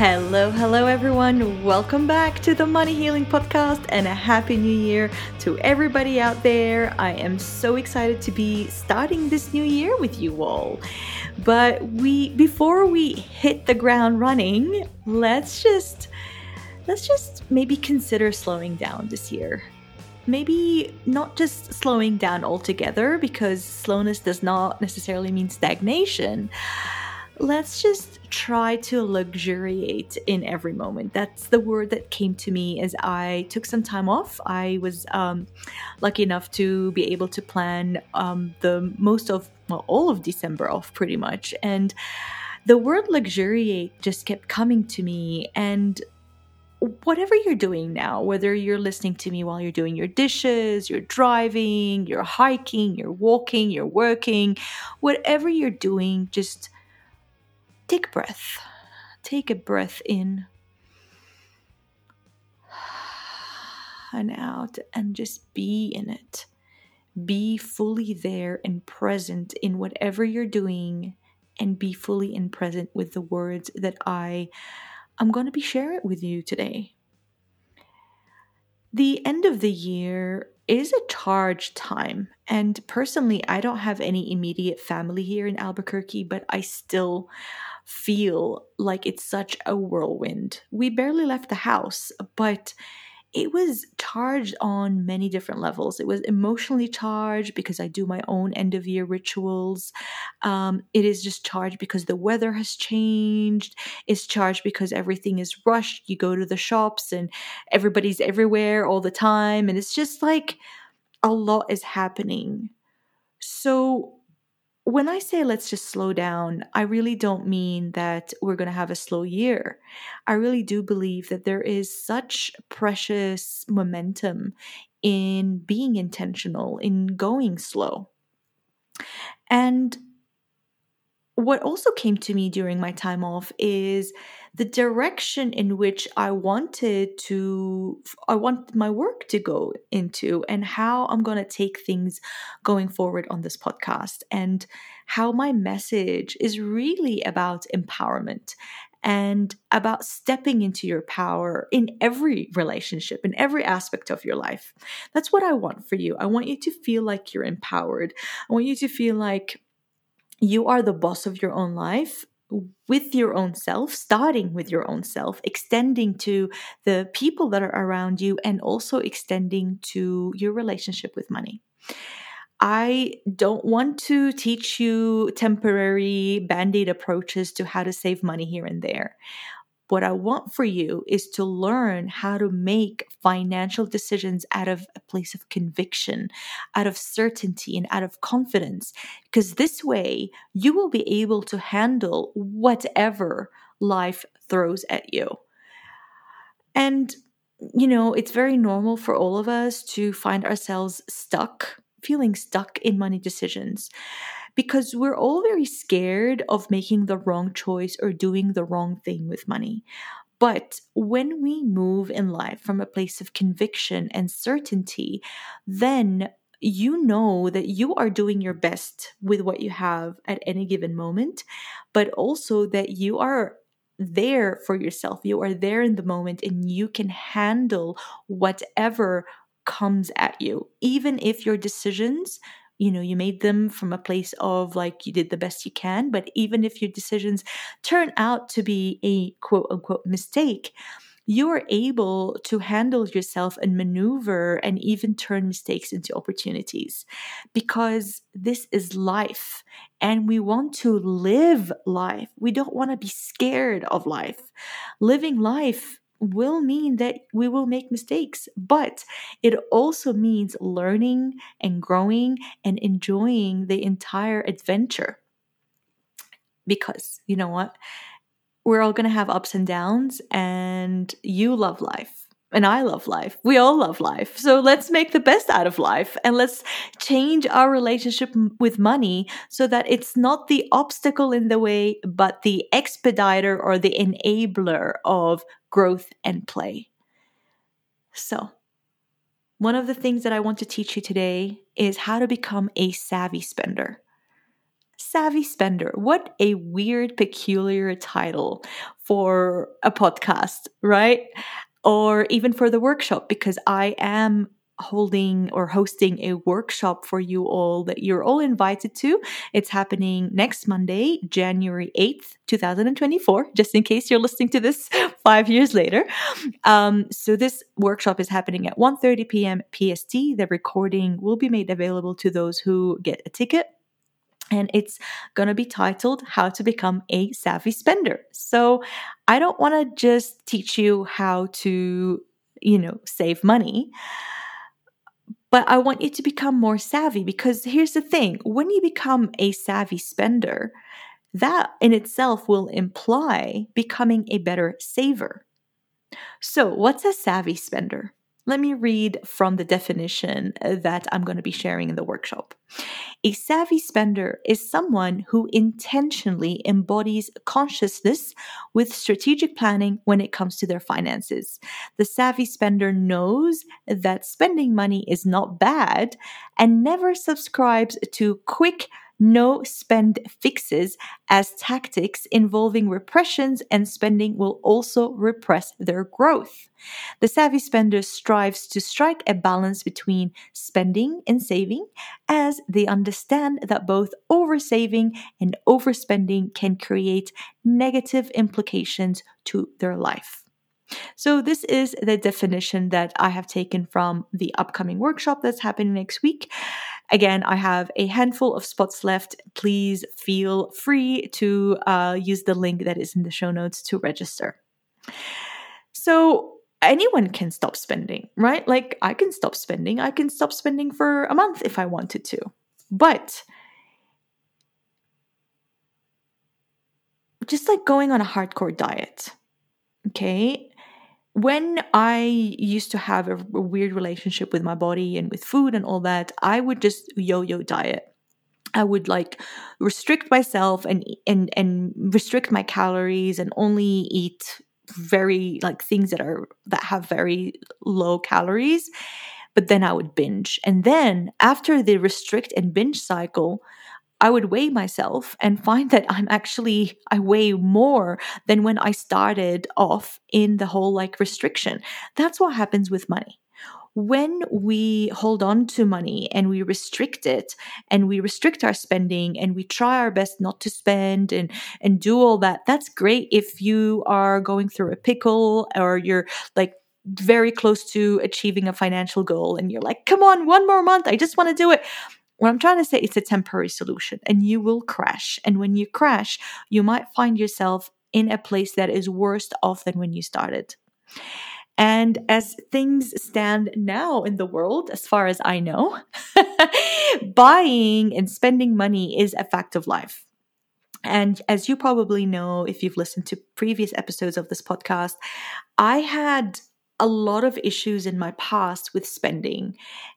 Hello, hello, everyone. Welcome back to the Money Healing Podcast and a Happy New Year to everybody out there. I am so excited to be starting this new year with you all. But we before we hit the ground running, let's just let's just maybe consider slowing down this year. Maybe not just slowing down altogether because slowness does not necessarily mean stagnation let's just try to luxuriate in every moment. That's the word that came to me as I took some time off. I was um, lucky enough to be able to plan um, the most of, well, all of December off pretty much. And the word luxuriate just kept coming to me. And whatever you're doing now, whether you're listening to me while you're doing your dishes, you're driving, you're hiking, you're walking, you're working, whatever you're doing, just Take a breath. Take a breath in and out and just be in it. Be fully there and present in whatever you're doing and be fully in present with the words that I am going to be sharing with you today. The end of the year is a charged time. And personally, I don't have any immediate family here in Albuquerque, but I still feel like it's such a whirlwind. We barely left the house, but it was charged on many different levels. It was emotionally charged because I do my own end of year rituals. Um, it is just charged because the weather has changed. It's charged because everything is rushed. You go to the shops and everybody's everywhere all the time. And it's just like a lot is happening. So when I say let's just slow down, I really don't mean that we're going to have a slow year. I really do believe that there is such precious momentum in being intentional, in going slow. And what also came to me during my time off is the direction in which I wanted to I want my work to go into and how I'm going to take things going forward on this podcast and how my message is really about empowerment and about stepping into your power in every relationship, in every aspect of your life. That's what I want for you. I want you to feel like you're empowered. I want you to feel like you are the boss of your own life with your own self, starting with your own self, extending to the people that are around you, and also extending to your relationship with money. I don't want to teach you temporary band aid approaches to how to save money here and there. What I want for you is to learn how to make financial decisions out of a place of conviction, out of certainty, and out of confidence. Because this way, you will be able to handle whatever life throws at you. And, you know, it's very normal for all of us to find ourselves stuck, feeling stuck in money decisions because we're all very scared of making the wrong choice or doing the wrong thing with money. But when we move in life from a place of conviction and certainty, then you know that you are doing your best with what you have at any given moment, but also that you are there for yourself. You are there in the moment and you can handle whatever comes at you, even if your decisions you know you made them from a place of like you did the best you can but even if your decisions turn out to be a quote unquote mistake you are able to handle yourself and maneuver and even turn mistakes into opportunities because this is life and we want to live life. We don't want to be scared of life. Living life will mean that we will make mistakes, but it also means learning and growing and enjoying the entire adventure. Because you know what? We're all going to have ups and downs, and you love life. And I love life. We all love life. So let's make the best out of life and let's change our relationship with money so that it's not the obstacle in the way, but the expediter or the enabler of growth, and play. So, one of the things that I want to teach you today is how to become a savvy spender. Savvy Spender. What a weird, peculiar title for a podcast, right? Or even for the workshop, because I am holding or hosting a workshop for you all that you're all invited to. It's happening next Monday, January 8th, 2024, just in case you're listening to this five years later. Um, so this workshop is happening at 1.30 p.m. PST. The recording will be made available to those who get a ticket and it's going to be titled How to Become a Savvy Spender. So I don't want to just teach you how to, you know, save money. But I want you to become more savvy because here's the thing when you become a savvy spender, that in itself will imply becoming a better saver. So, what's a savvy spender? Let me read from the definition uh, that I'm going to be sharing in the workshop. A savvy spender is someone who intentionally embodies consciousness with strategic planning when it comes to their finances. The savvy spender knows that spending money is not bad and never subscribes to quick, no spend fixes as tactics involving repressions and spending will also repress their growth. The savvy spender strives to strike a balance between spending and saving as they understand that both oversaving and overspending can create negative implications to their life. So, this is the definition that I have taken from the upcoming workshop that's happening next week. Again, I have a handful of spots left. Please feel free to uh, use the link that is in the show notes to register. So, anyone can stop spending, right? Like, I can stop spending. I can stop spending for a month if I wanted to. But just like going on a hardcore diet, okay? When I used to have a, weird relationship with my body and with food and all that, I would just yo yo diet. I would like restrict myself and and and restrict my calories and only eat very like things that are that have very low calories but then I would binge and then after the restrict and binge cycle I would weigh myself and find that I'm actually, I weigh more than when I started off in the whole like restriction. That's what happens with money. When we hold on to money and we restrict it and we restrict our spending and we try our best not to spend and, and do all that, that's great if you are going through a pickle or you're like very close to achieving a financial goal and you're like, come on, one more month. I just want to do it what I'm trying to say, it's a temporary solution and you will crash. And when you crash, you might find yourself in a place that is worse off than when you started. And as things stand now in the world, as far as I know, buying and spending money is a fact of life. And as you probably know, if you've listened to previous episodes of this podcast, I had a lot of issues in my past with spending.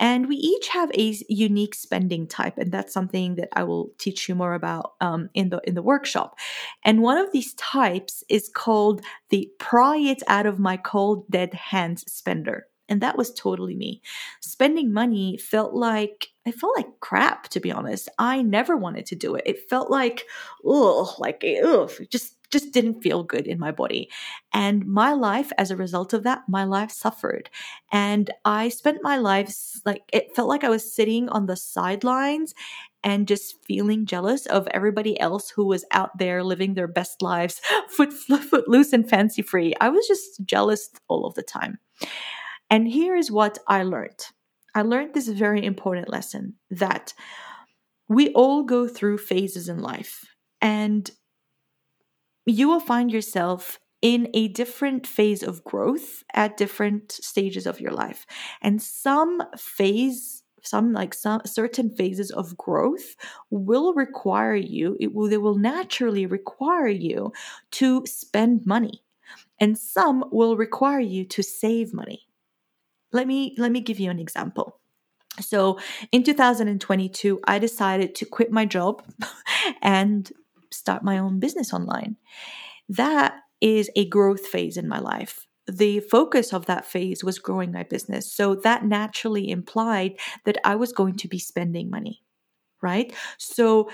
And we each have a unique spending type, and that's something that I will teach you more about um, in the in the workshop. And one of these types is called the "pry it out of my cold dead hands" spender. And that was totally me. Spending money felt like it felt like crap, to be honest. I never wanted to do it. It felt like, oh, like ugh, just just didn't feel good in my body. And my life, as a result of that, my life suffered. And I spent my life like it felt like I was sitting on the sidelines and just feeling jealous of everybody else who was out there living their best lives, foot, foot loose and fancy free. I was just jealous all of the time. And here is what I learned I learned this very important lesson that we all go through phases in life. And you will find yourself in a different phase of growth at different stages of your life. And some phase some like some certain phases of growth will require you it will they will naturally require you to spend money. And some will require you to save money. Let me let me give you an example. So in 2022 i decided to quit my job and start my own business online. That is a growth phase in my life. The focus of that phase was growing my business. So that naturally implied that I was going to be spending money, right? So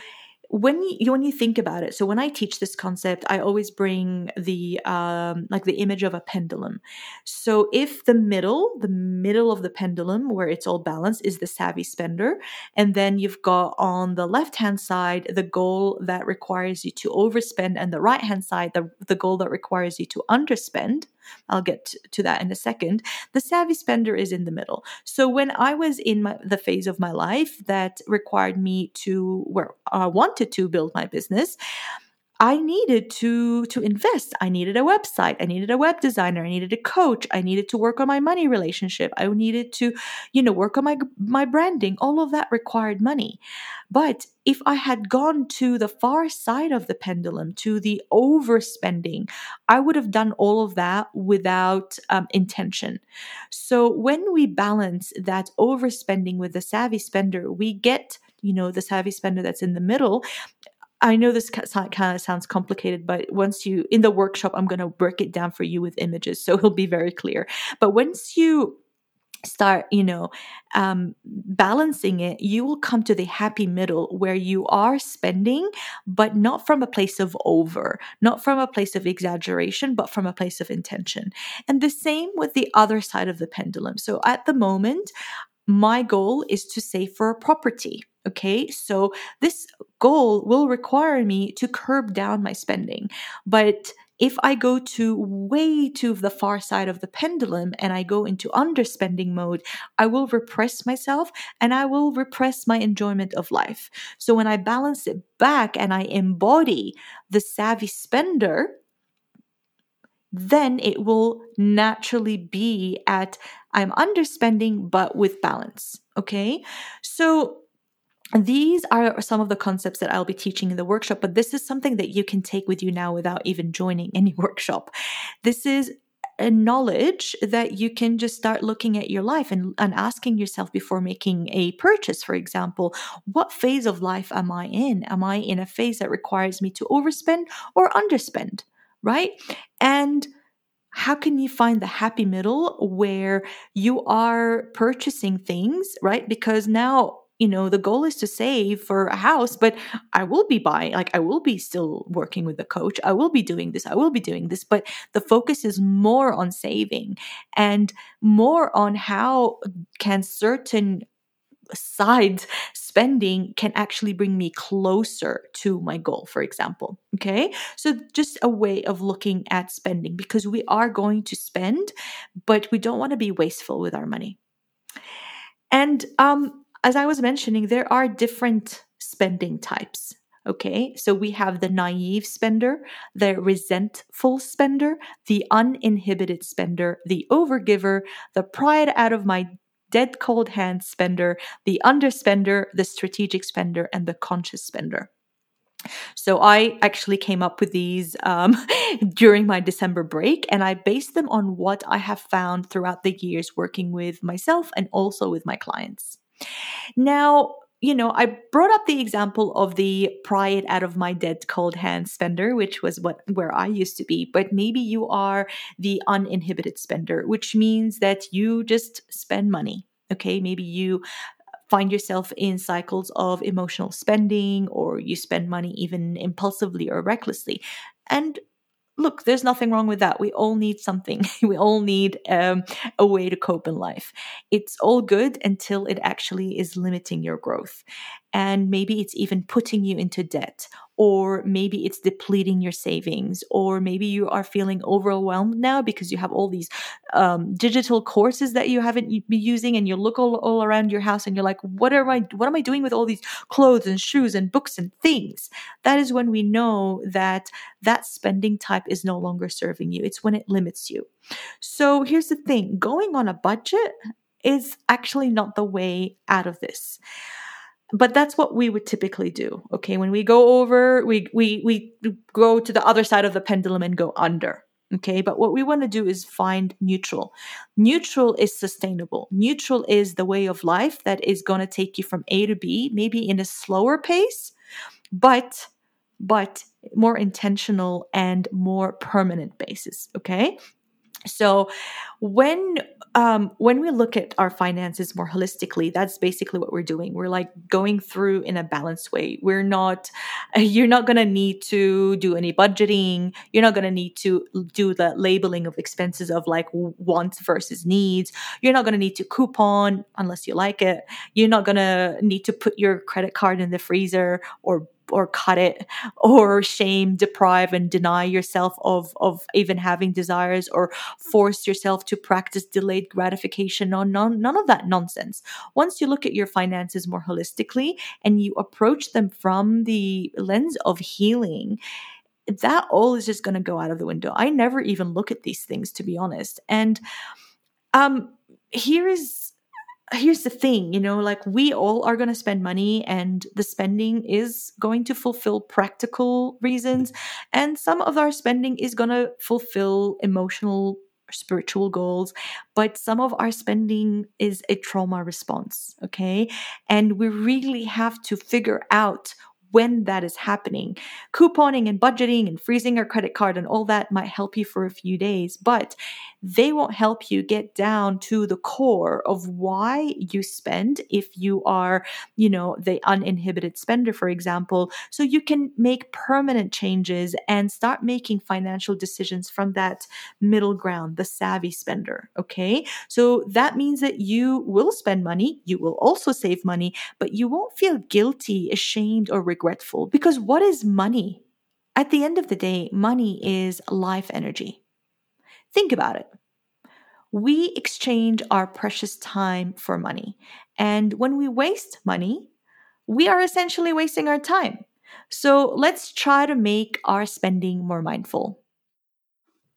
when you when you think about it so when i teach this concept i always bring the um like the image of a pendulum. So if the middle the middle of the pendulum where it's all balanced is the savvy spender and then you've got on the left hand side the goal that requires you to overspend and the right hand side the, the goal that requires you to underspend I'll get to that in a second. The savvy spender is in the middle. So when I was in my, the phase of my life that required me to, where uh, I wanted to build my business, I needed to to invest. I needed a website. I needed a web designer. I needed a coach. I needed to work on my money relationship. I needed to, you know, work on my my branding. All of that required money. But if I had gone to the far side of the pendulum, to the overspending, I would have done all of that without um, intention. So when we balance that overspending with the savvy spender, we get you know the savvy spender that's in the middle I know this kind of sounds complicated, but once you, in the workshop, I'm going to break it down for you with images. So it'll be very clear. But once you start, you know, um, balancing it, you will come to the happy middle where you are spending, but not from a place of over, not from a place of exaggeration, but from a place of intention. And the same with the other side of the pendulum. So at the moment, my goal is to save for a property. Okay, so this goal will require me to curb down my spending. But if I go to way to the far side of the pendulum and I go into underspending mode, I will repress myself and I will repress my enjoyment of life. So when I balance it back and I embody the savvy spender, then it will naturally be at I'm underspending, but with balance. Okay. So these are some of the concepts that I'll be teaching in the workshop, but this is something that you can take with you now without even joining any workshop. This is a knowledge that you can just start looking at your life and, and asking yourself before making a purchase, for example, what phase of life am I in? Am I in a phase that requires me to overspend or underspend? Right. And how can you find the happy middle where you are purchasing things, right? Because now you know the goal is to save for a house but i will be buying like i will be still working with the coach i will be doing this i will be doing this but the focus is more on saving and more on how can certain side spending can actually bring me closer to my goal, for example. Okay. So just a way of looking at spending because we are going to spend, but we don't want to be wasteful with our money. And um, as I was mentioning, there are different spending types. Okay, so we have the naive spender, the resentful spender, the uninhibited spender, the overgiver, the pride out of my dead cold hand spender, the underspender, the strategic spender, and the conscious spender. So I actually came up with these um, during my December break, and I based them on what I have found throughout the years working with myself and also with my clients. Now, you know, I brought up the example of the pry it out of my dead cold hand spender, which was what where I used to be. But maybe you are the uninhibited spender, which means that you just spend money. Okay, maybe you find yourself in cycles of emotional spending or you spend money even impulsively or recklessly. And look, there's nothing wrong with that. We all need something. we all need um, a way to cope in life. It's all good until it actually is limiting your growth. And maybe it's even putting you into debt or maybe it's depleting your savings, or maybe you are feeling overwhelmed now because you have all these um, digital courses that you haven't been using, and you look all, all around your house and you're like, what am I, what am I doing with all these clothes and shoes and books and things? That is when we know that that spending type is no longer serving you. It's when it limits you. So here's the thing: going on a budget is actually not the way out of this but that's what we would typically do okay? When we go over we we we go to the other side of the pendulum and go under okay? But what we want to do is find neutral. Neutral is sustainable. Neutral is the way of life that is going to take you from a to b maybe in a slower pace but but more intentional and more permanent basis okay So when um, when we look at our finances more holistically, that's basically what we're doing. We're like going through in a balanced way. We're not, you're not going to need to do any budgeting. You're not going to need to do the labeling of expenses of like wants versus needs. You're not going to need to coupon unless you like it. You're not going to need to put your credit card in the freezer or or cut it or shame deprive and deny yourself of of even having desires or force yourself to practice delayed gratification or none, none of that nonsense. Once you look at your finances more holistically and you approach them from the lens of healing that all is just going to go out of the window. I never even look at these things to be honest. And um here is here's the thing, you know, like we all are going to spend money and the spending is going to fulfill practical reasons. And some of our spending is going to fulfill emotional, spiritual goals. But some of our spending is a trauma response. Okay. And we really have to figure out when that is happening. Couponing and budgeting and freezing your credit card and all that might help you for a few days, but they won't help you get down to the core of why you spend if you are, you know, the uninhibited spender, for example. So you can make permanent changes and start making financial decisions from that middle ground, the savvy spender. Okay. So that means that you will spend money, you will also save money, but you won't feel guilty, ashamed, or regretful because what is money? At the end of the day, money is life energy. Think about it. We exchange our precious time for money. And when we waste money, we are essentially wasting our time. So let's try to make our spending more mindful.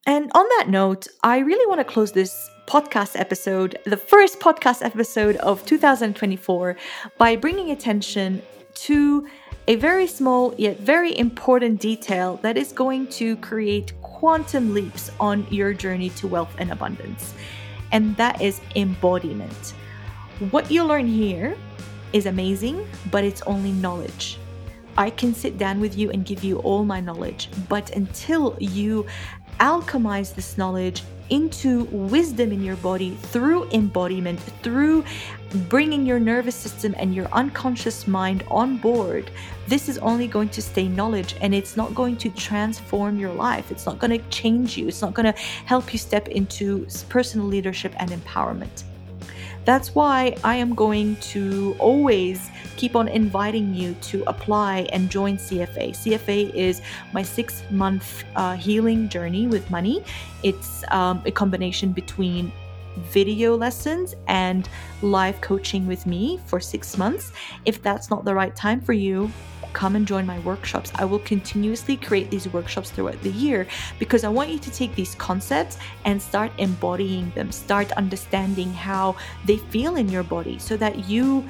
And on that note, I really want to close this podcast episode, the first podcast episode of 2024, by bringing attention to a very small yet very important detail that is going to create quantum leaps on your journey to wealth and abundance, and that is embodiment. What you learn here is amazing, but it's only knowledge. I can sit down with you and give you all my knowledge, but until you alchemize this knowledge into wisdom in your body through embodiment, through bringing your nervous system and your unconscious mind on board, this is only going to stay knowledge and it's not going to transform your life. It's not going to change you. It's not going to help you step into personal leadership and empowerment. That's why I am going to always keep on inviting you to apply and join CFA. CFA is my six month uh, healing journey with money. It's um, a combination between video lessons and live coaching with me for six months. If that's not the right time for you, come and join my workshops. I will continuously create these workshops throughout the year because I want you to take these concepts and start embodying them, start understanding how they feel in your body so that you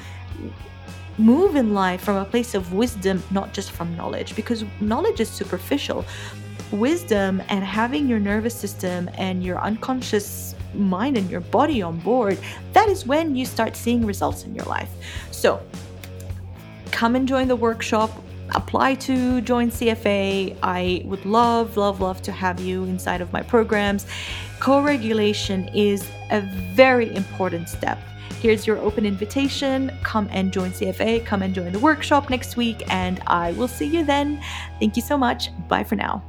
move in life from a place of wisdom, not just from knowledge, because knowledge is superficial. Wisdom and having your nervous system and your unconscious mind and your body on board, that is when you start seeing results in your life. So, come and join the workshop. Apply to join CFA. I would love, love, love to have you inside of my programs. Co regulation is a very important step. Here's your open invitation. Come and join CFA. Come and join the workshop next week, and I will see you then. Thank you so much. Bye for now.